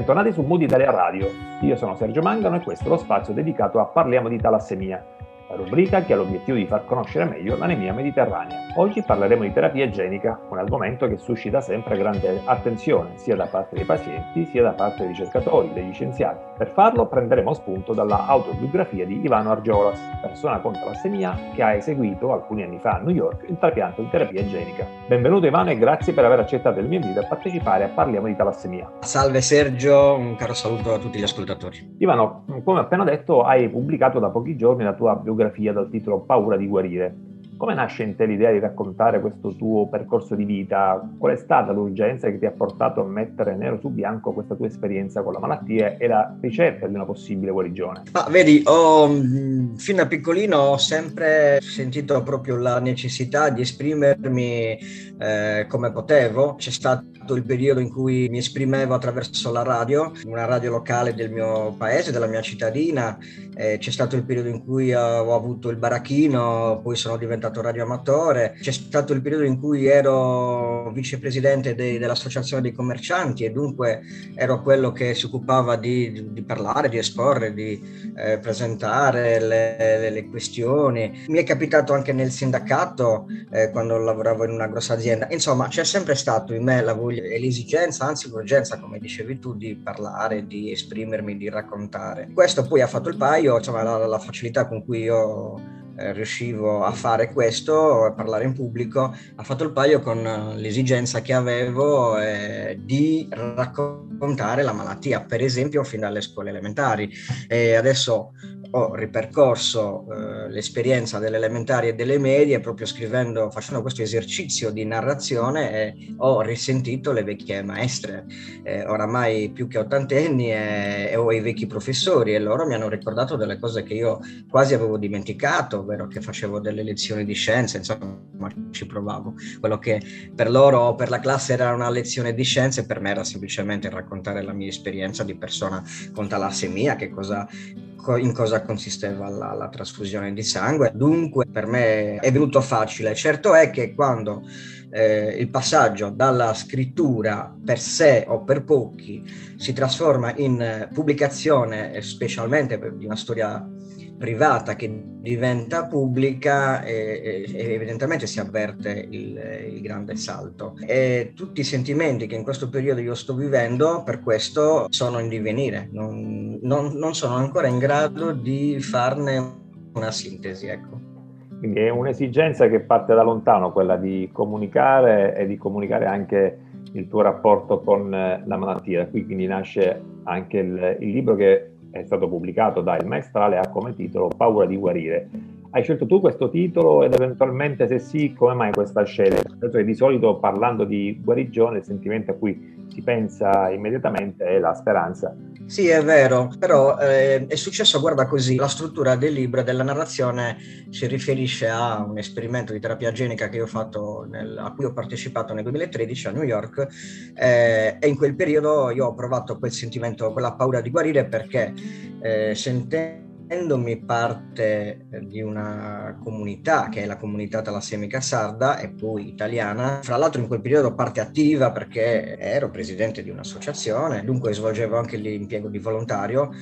Bentornati su Mood Italia Radio. Io sono Sergio Mangano e questo è lo spazio dedicato a Parliamo di talassemia, la rubrica che ha l'obiettivo di far conoscere meglio l'anemia mediterranea. Oggi parleremo di terapia igienica, un argomento che suscita sempre grande attenzione sia da parte dei pazienti sia da parte dei ricercatori, degli scienziati. Per farlo prenderemo spunto dalla autobiografia di Ivano Argiolas, persona con talassemia che ha eseguito alcuni anni fa a New York il trapianto di terapia igienica. Benvenuto Ivano e grazie per aver accettato il mio invito a partecipare a Parliamo di talassemia. Salve Sergio, un caro saluto a tutti gli ascoltatori. Ivano, come appena detto, hai pubblicato da pochi giorni la tua biografia dal titolo Paura di guarire. Come nasce in te l'idea di raccontare questo tuo percorso di vita? Qual è stata l'urgenza che ti ha portato a mettere nero su bianco questa tua esperienza con la malattia e la ricerca di una possibile guarigione? Ah, vedi, ho, fin da piccolino ho sempre sentito proprio la necessità di esprimermi eh, come potevo. C'è stato il periodo in cui mi esprimevo attraverso la radio, una radio locale del mio paese, della mia cittadina. Eh, c'è stato il periodo in cui ho avuto il baracchino, poi sono diventato radioamatore. C'è stato il periodo in cui ero vicepresidente de- dell'associazione dei commercianti e dunque ero quello che si occupava di, di parlare, di esporre, di eh, presentare le, le, le, questioni. Mi è capitato anche nel sindacato eh, quando lavoravo in una grossa azienda. Insomma, c'è sempre stato in me la voglia e l'esigenza, anzi l'urgenza, come dicevi tu, di parlare, di esprimermi, di raccontare. Questo poi ha fatto il paio, insomma, la, la facilità con cui io eh, riuscivo a fare questo, a parlare in pubblico, ha fatto il paio con l'esigenza che avevo eh, di raccontare la malattia, per esempio fin dalle scuole elementari. E adesso ho ripercorso eh, l'esperienza delle elementari e delle medie proprio scrivendo, facendo questo esercizio di narrazione e ho risentito le vecchie maestre, eh, oramai più che ottantenni e, e ho i vecchi professori e loro mi hanno ricordato delle cose che io quasi avevo dimenticato, ovvero che facevo delle lezioni di scienze, insomma ci provavo. Quello che per loro o per la classe era una lezione di scienze, per me era semplicemente raccontare la mia esperienza di persona con talassemia, che cosa in cosa consisteva la, la, trasfusione di sangue. Dunque per me è venuto facile. Certo è che quando eh, il passaggio dalla scrittura per sé o per pochi si trasforma in pubblicazione, specialmente di una storia privata che diventa pubblica e, e evidentemente si avverte il, il, grande salto. E tutti i sentimenti che in questo periodo io sto vivendo per questo sono in divenire, non, non, non sono ancora in grado di farne una sintesi. Ecco. Quindi è un'esigenza che parte da lontano, quella di comunicare e di comunicare anche il tuo rapporto con la malattia. Qui quindi nasce anche il, il libro che è stato pubblicato da Il Maestrale ha come titolo Paura di guarire. Hai scelto tu questo titolo ed eventualmente se sì, come mai questa scelta? Perché di solito parlando di guarigione il sentimento a cui si pensa immediatamente è la speranza. Sì, è vero, però eh, è successo, guarda così, la struttura del libro e della narrazione si riferisce a un esperimento di terapia genica che io ho fatto, nel, a cui ho partecipato nel 2013 a New York eh, e in quel periodo io ho provato quel sentimento, quella paura di guarire perché eh, sentendo sentendomi parte di una comunità che è la comunità talassemica sarda e poi italiana, fra l'altro in quel periodo parte attiva perché ero presidente di un'associazione, dunque svolgevo anche l'impiego di volontario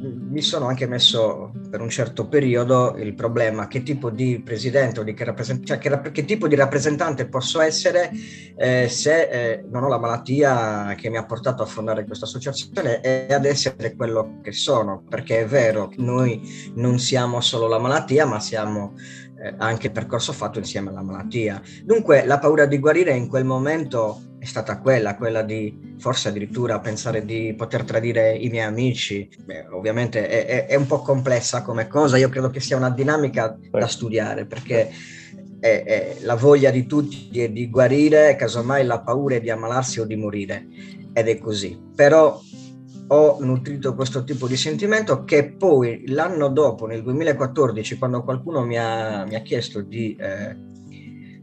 mi sono anche messo per un certo periodo il problema che tipo di presidente o di che, rappresent- cioè che, che tipo di rappresentante posso essere eh, se eh, non ho la malattia che mi ha portato a fondare questa associazione e ad essere quello che sono, perché è vero, noi non siamo solo la malattia, ma siamo eh, anche il percorso fatto insieme alla malattia. Dunque la paura di guarire in quel momento è stata quella, quella di forse addirittura pensare di poter tradire i miei amici. Beh, ovviamente è, è, è, un po' complessa come cosa, io credo che sia una dinamica da studiare perché è, è la voglia di tutti è di guarire, casomai la paura è di ammalarsi o di morire. ed è così. Però ho nutrito questo tipo di sentimento che poi l'anno dopo, nel 2014, quando qualcuno mi ha, mi ha chiesto di, eh,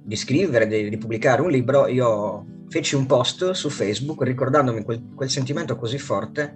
di scrivere, di, di, pubblicare un libro, io feci un post su Facebook ricordandomi quel, quel sentimento così forte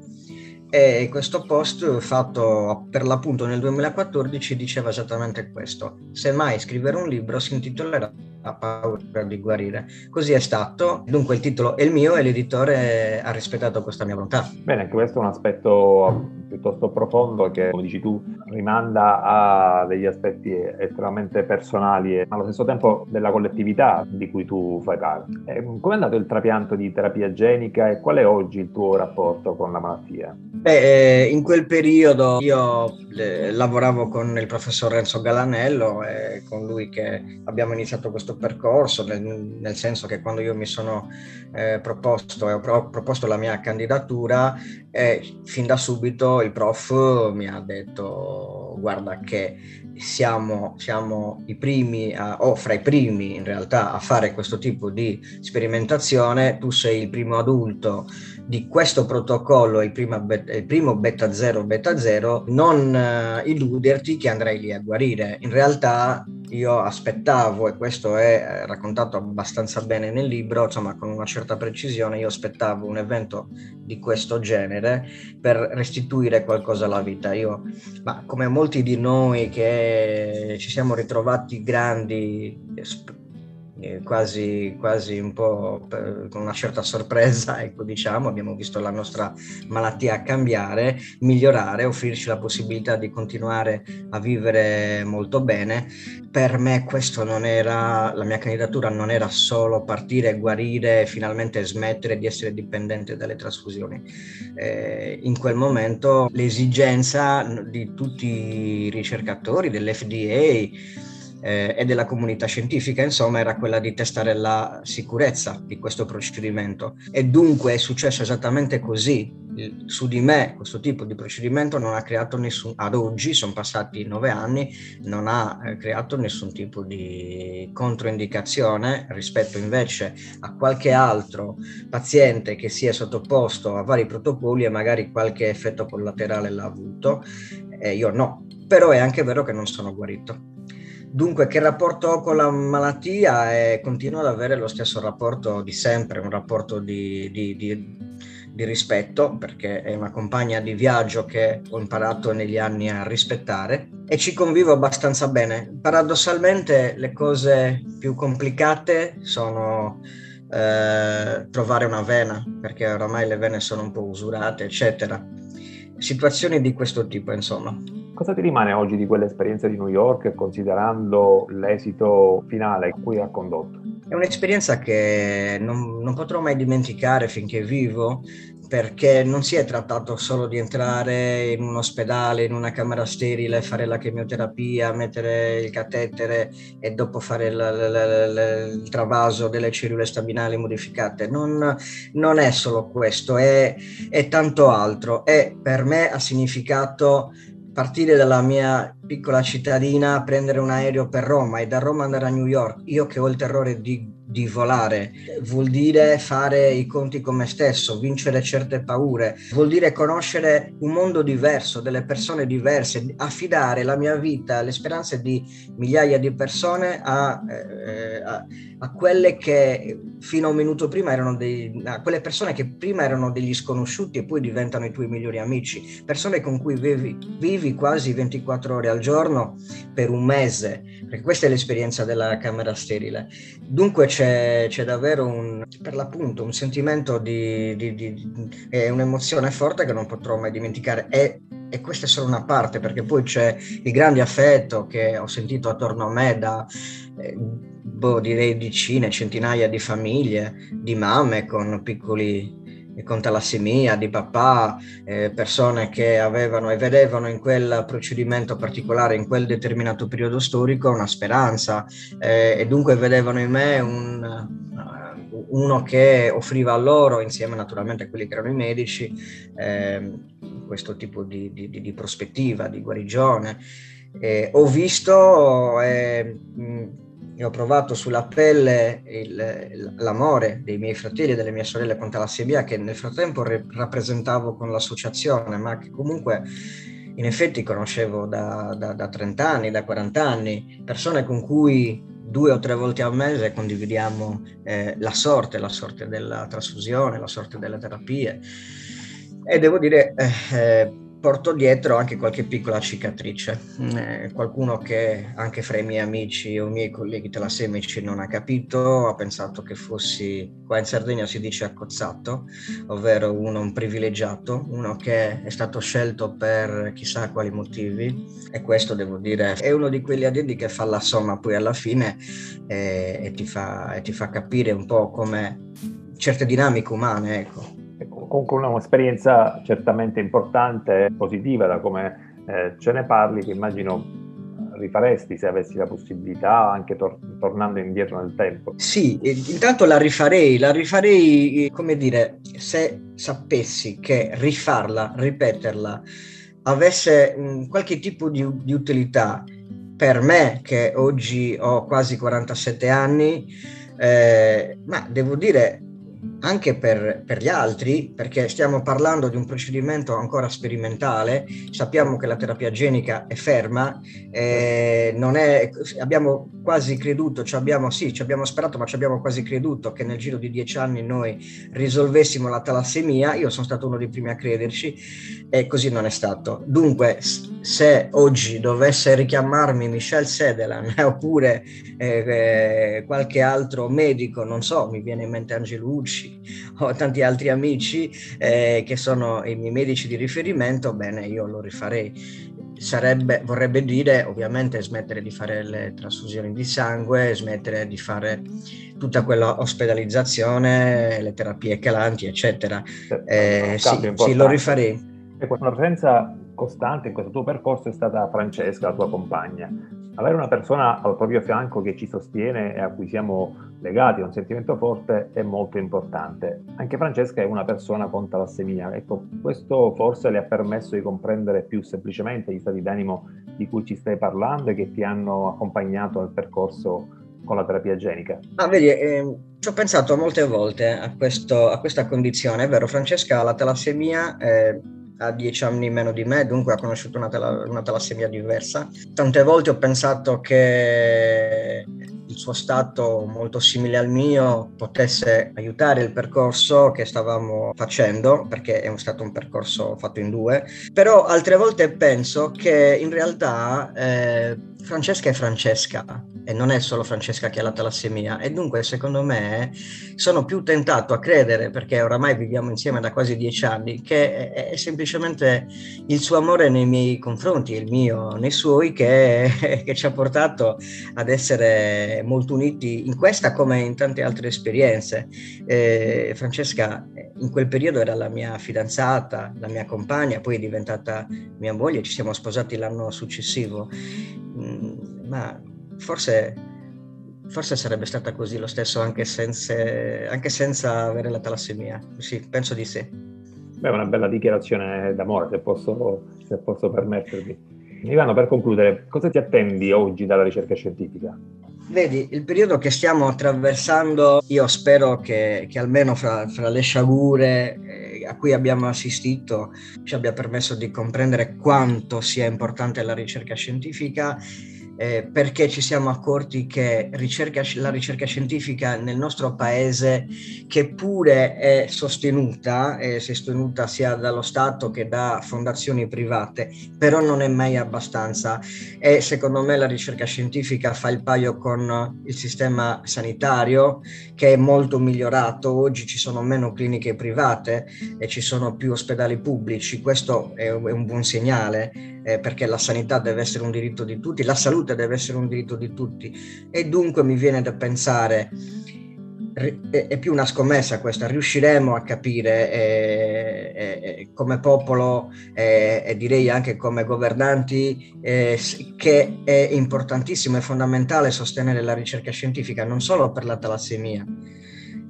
e questo post fatto per l'appunto nel 2014 diceva esattamente questo. Se mai scrivere un libro si intitolerà ha paura di guarire. Così è stato, dunque il titolo è il mio e l'editore ha rispettato questa mia volontà. Bene, anche questo è un aspetto piuttosto profondo che, come dici tu, rimanda a degli aspetti estremamente personali e allo stesso tempo della collettività di cui tu fai parte. Come è andato il trapianto di terapia genica e qual è oggi il tuo rapporto con la malattia? Beh, eh, in quel periodo io eh, lavoravo con il professor Renzo Galanello e con lui che abbiamo iniziato questo percorso, nel, nel senso che quando io mi sono eh, proposto e ho proposto la mia candidatura, eh, fin da subito il prof mi ha detto guarda che siamo, siamo i primi a, o fra i primi in realtà a fare questo tipo di sperimentazione, tu sei il primo adulto di questo protocollo, il, beta, il primo beta 0 beta 0, non uh, illuderti che andrai lì a guarire. In realtà io aspettavo, e questo è eh, raccontato abbastanza bene nel libro, insomma con una certa precisione, io aspettavo un evento di questo genere per restituire qualcosa alla vita. Io, ma come molti di noi che ci siamo ritrovati grandi, quasi, quasi un po' per, con una certa sorpresa, ecco diciamo, abbiamo visto la nostra malattia cambiare, migliorare, offrirci la possibilità di continuare a vivere molto bene. Per me questo non era, la mia candidatura non era solo partire, guarire finalmente smettere di essere dipendente dalle trasfusioni. Eh, in quel momento l'esigenza di tutti i ricercatori, dell'FDA, eh, e della comunità scientifica, insomma, era quella di testare la sicurezza di questo procedimento. E dunque è successo esattamente così. Su di me questo tipo di procedimento non ha creato nessun, ad oggi, sono passati nove anni, non ha eh, creato nessun tipo di controindicazione rispetto invece a qualche altro paziente che si è sottoposto a vari protocolli e magari qualche effetto collaterale l'ha avuto. E io no, però è anche vero che non sono guarito. Dunque, che rapporto ho con la malattia? E continuo ad avere lo stesso rapporto di sempre, un rapporto di, di, di, di, rispetto, perché è una compagna di viaggio che ho imparato negli anni a rispettare e ci convivo abbastanza bene. Paradossalmente le cose più complicate sono eh, trovare una vena, perché oramai le vene sono un po' usurate, eccetera. Situazioni di questo tipo, insomma. Cosa ti rimane oggi di quell'esperienza di New York considerando l'esito finale a cui ha condotto? È un'esperienza che non, non, potrò mai dimenticare finché vivo perché non si è trattato solo di entrare in un ospedale, in una camera sterile, fare la chemioterapia, mettere il catetere e dopo fare la, la, la, il travaso delle cellule staminali modificate. Non, non è solo questo, è, è tanto altro e per me ha significato partire dalla mia piccola cittadina, prendere un aereo per Roma e da Roma andare a New York, io che ho il terrore di, di, volare, vuol dire fare i conti con me stesso, vincere certe paure, vuol dire conoscere un mondo diverso, delle persone diverse, affidare la mia vita, le speranze di migliaia di persone a, eh, a, a quelle che fino a un minuto prima erano dei, a quelle persone che prima erano degli sconosciuti e poi diventano i tuoi migliori amici, persone con cui vivi, vivi quasi 24 ore giorno per un mese, perché questa è l'esperienza della camera sterile. Dunque c'è, c'è davvero un, per l'appunto un sentimento di, di, di, di un'emozione forte che non potrò mai dimenticare e, e questa è solo una parte perché poi c'è il grande affetto che ho sentito attorno a me da eh, boh, direi decine, centinaia di famiglie, di mamme con piccoli con talassemia, di papà, eh, persone che avevano e vedevano in quel procedimento particolare, in quel determinato periodo storico, una speranza eh, e dunque vedevano in me un, uh, uno che offriva a loro, insieme naturalmente a quelli che erano i medici, eh, questo tipo di, di, di, prospettiva, di guarigione. ho visto e ho provato sulla pelle il, l'amore dei miei fratelli e delle mie sorelle con talassemia che nel frattempo re- rappresentavo con l'associazione, ma che comunque in effetti conoscevo da, da, da 30 anni, da 40 anni, persone con cui due o tre volte al mese condividiamo eh, la sorte, la sorte della trasfusione, la sorte delle terapie. E devo dire, eh, eh porto dietro anche qualche piccola cicatrice. Mm, eh, qualcuno che anche fra i miei amici o i miei colleghi talassemici non ha capito, ha pensato che fossi, qua in Sardegna si dice accozzato, ovvero uno un privilegiato, uno che è stato scelto per chissà quali motivi e questo devo dire è uno di quegli addetti che fa la somma poi alla fine e, e, ti, fa, e ti fa capire un po' come certe dinamiche umane, ecco comunque un'esperienza certamente importante e positiva da come eh, ce ne parli, che immagino rifaresti se avessi la possibilità, anche tor- tornando indietro nel tempo? Sì, intanto la rifarei, la rifarei, come dire, se sapessi che rifarla, ripeterla, avesse mh, qualche tipo di, di utilità per me, che oggi ho quasi 47 anni, eh, ma devo dire anche per, per, gli altri, perché stiamo parlando di un procedimento ancora sperimentale, sappiamo che la terapia genica è ferma, eh, è, abbiamo quasi creduto, ci abbiamo, sì, ci abbiamo sperato, ma ci abbiamo quasi creduto che nel giro di dieci anni noi risolvessimo la talassemia, io sono stato uno dei primi a crederci e così non è stato. Dunque, se oggi dovesse richiamarmi Michel Sedelan oppure eh, eh, qualche altro medico, non so, mi viene in mente Angelucci, ho tanti altri amici eh, che sono i miei medici di riferimento, bene, io lo rifarei. Sarebbe, vorrebbe dire ovviamente smettere di fare le trasfusioni di sangue, smettere di fare tutta quella ospedalizzazione, le terapie calanti, eccetera. Eh, sì, sì, lo rifarei. Una presenza costante in questo tuo percorso è stata Francesca, la tua compagna. Avere una persona al proprio fianco che ci sostiene e a cui siamo legati a un sentimento forte è molto importante. Anche Francesca è una persona con talassemia. Ecco, questo forse le ha permesso di comprendere più semplicemente gli stati d'animo di cui ci stai parlando e che ti hanno accompagnato nel percorso con la terapia genica. Ah, vedi, eh, ci ho pensato molte volte a, questo, a, questa condizione. È vero, Francesca ha la talassemia. Eh, ha dieci anni meno di me, dunque ha conosciuto una, tela, una talassemia diversa. Tante volte ho pensato che il suo stato molto simile al mio potesse aiutare il percorso che stavamo facendo, perché è stato un percorso fatto in due, però altre volte penso che in realtà eh, Francesca è Francesca e non è solo Francesca che ha la talassemia. E dunque secondo me sono più tentato a credere perché oramai viviamo insieme da quasi dieci anni che è, è semplicemente il suo amore nei miei confronti il mio nei suoi che, che, ci ha portato ad essere molto uniti in questa come in tante altre esperienze. Eh, Francesca in quel periodo era la mia fidanzata, la mia compagna, poi è diventata mia moglie, ci siamo sposati l'anno successivo Mm, ma forse, forse, sarebbe stata così lo stesso anche senza, anche senza avere la talassemia. Sì, penso di sì. Beh, una bella dichiarazione d'amore, se posso, se posso permettermi. Ivano, per concludere, cosa ti attendi oggi dalla ricerca scientifica? Vedi, il periodo che stiamo attraversando, io spero che, che almeno fra, fra, le sciagure eh, a cui abbiamo assistito ci abbia permesso di comprendere quanto sia importante la ricerca scientifica eh, perché ci siamo accorti che ricerca, la ricerca scientifica nel nostro paese, che pure è sostenuta, è sostenuta sia dallo Stato che da fondazioni private, però non è mai abbastanza. E secondo me la ricerca scientifica fa il paio con il sistema sanitario che è molto migliorato, oggi ci sono meno cliniche private e ci sono più ospedali pubblici, questo è un buon segnale eh, perché la sanità deve essere un diritto di tutti, la salute salute deve essere un diritto di tutti. E dunque mi viene da pensare è più una scommessa questa, riusciremo a capire eh, eh, come popolo eh, e direi anche come governanti eh, che è importantissimo e fondamentale sostenere la ricerca scientifica non solo per la talassemia,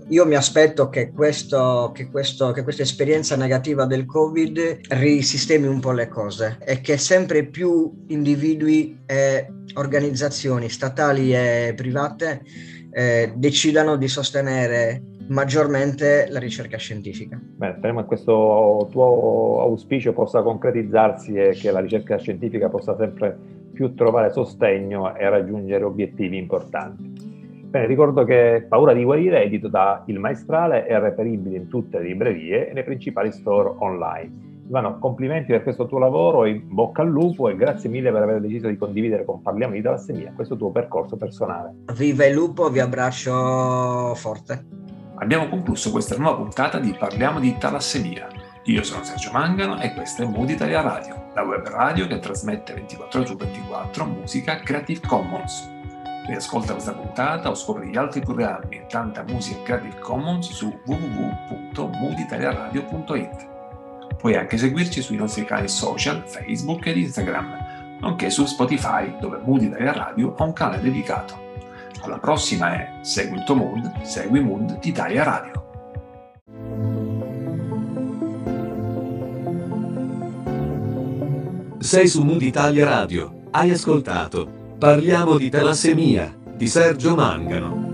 Io mi aspetto che, questo, che, questo, che questa esperienza negativa del Covid risistemi un po' le cose e che sempre più individui e organizzazioni statali e private eh, decidano di sostenere maggiormente la ricerca scientifica. Bene, speriamo che questo tuo auspicio possa concretizzarsi e che la ricerca scientifica possa sempre più trovare sostegno e raggiungere obiettivi importanti. Bene, ricordo che Paura di guarire, edito da Il Maestrale, è reperibile in tutte le librerie e nei principali store online. Ivano, complimenti per questo tuo lavoro, in bocca al lupo e grazie mille per aver deciso di condividere con Parliamo di talassemia questo tuo percorso personale. Viva il lupo, vi abbraccio forte. Abbiamo concluso questa nuova puntata di Parliamo di talassemia. Io sono Sergio Mangano e questa è Mood Italia Radio, la web radio che trasmette 24 ore su 24 musica Creative Commons. Riascolta questa puntata o scopri gli altri programmi e tanta musica Creative Commons su www.mooditaliaradio.it. Puoi anche seguirci sui nostri canali social, Facebook ed Instagram, nonché su Spotify, dove Mood Italia Radio ha un canale dedicato. Alla prossima è Segui il tuo mood, segui Mood Italia Radio. Sei su Mood Italia Radio. Hai ascoltato Parliamo di talassemia di Sergio Mangano.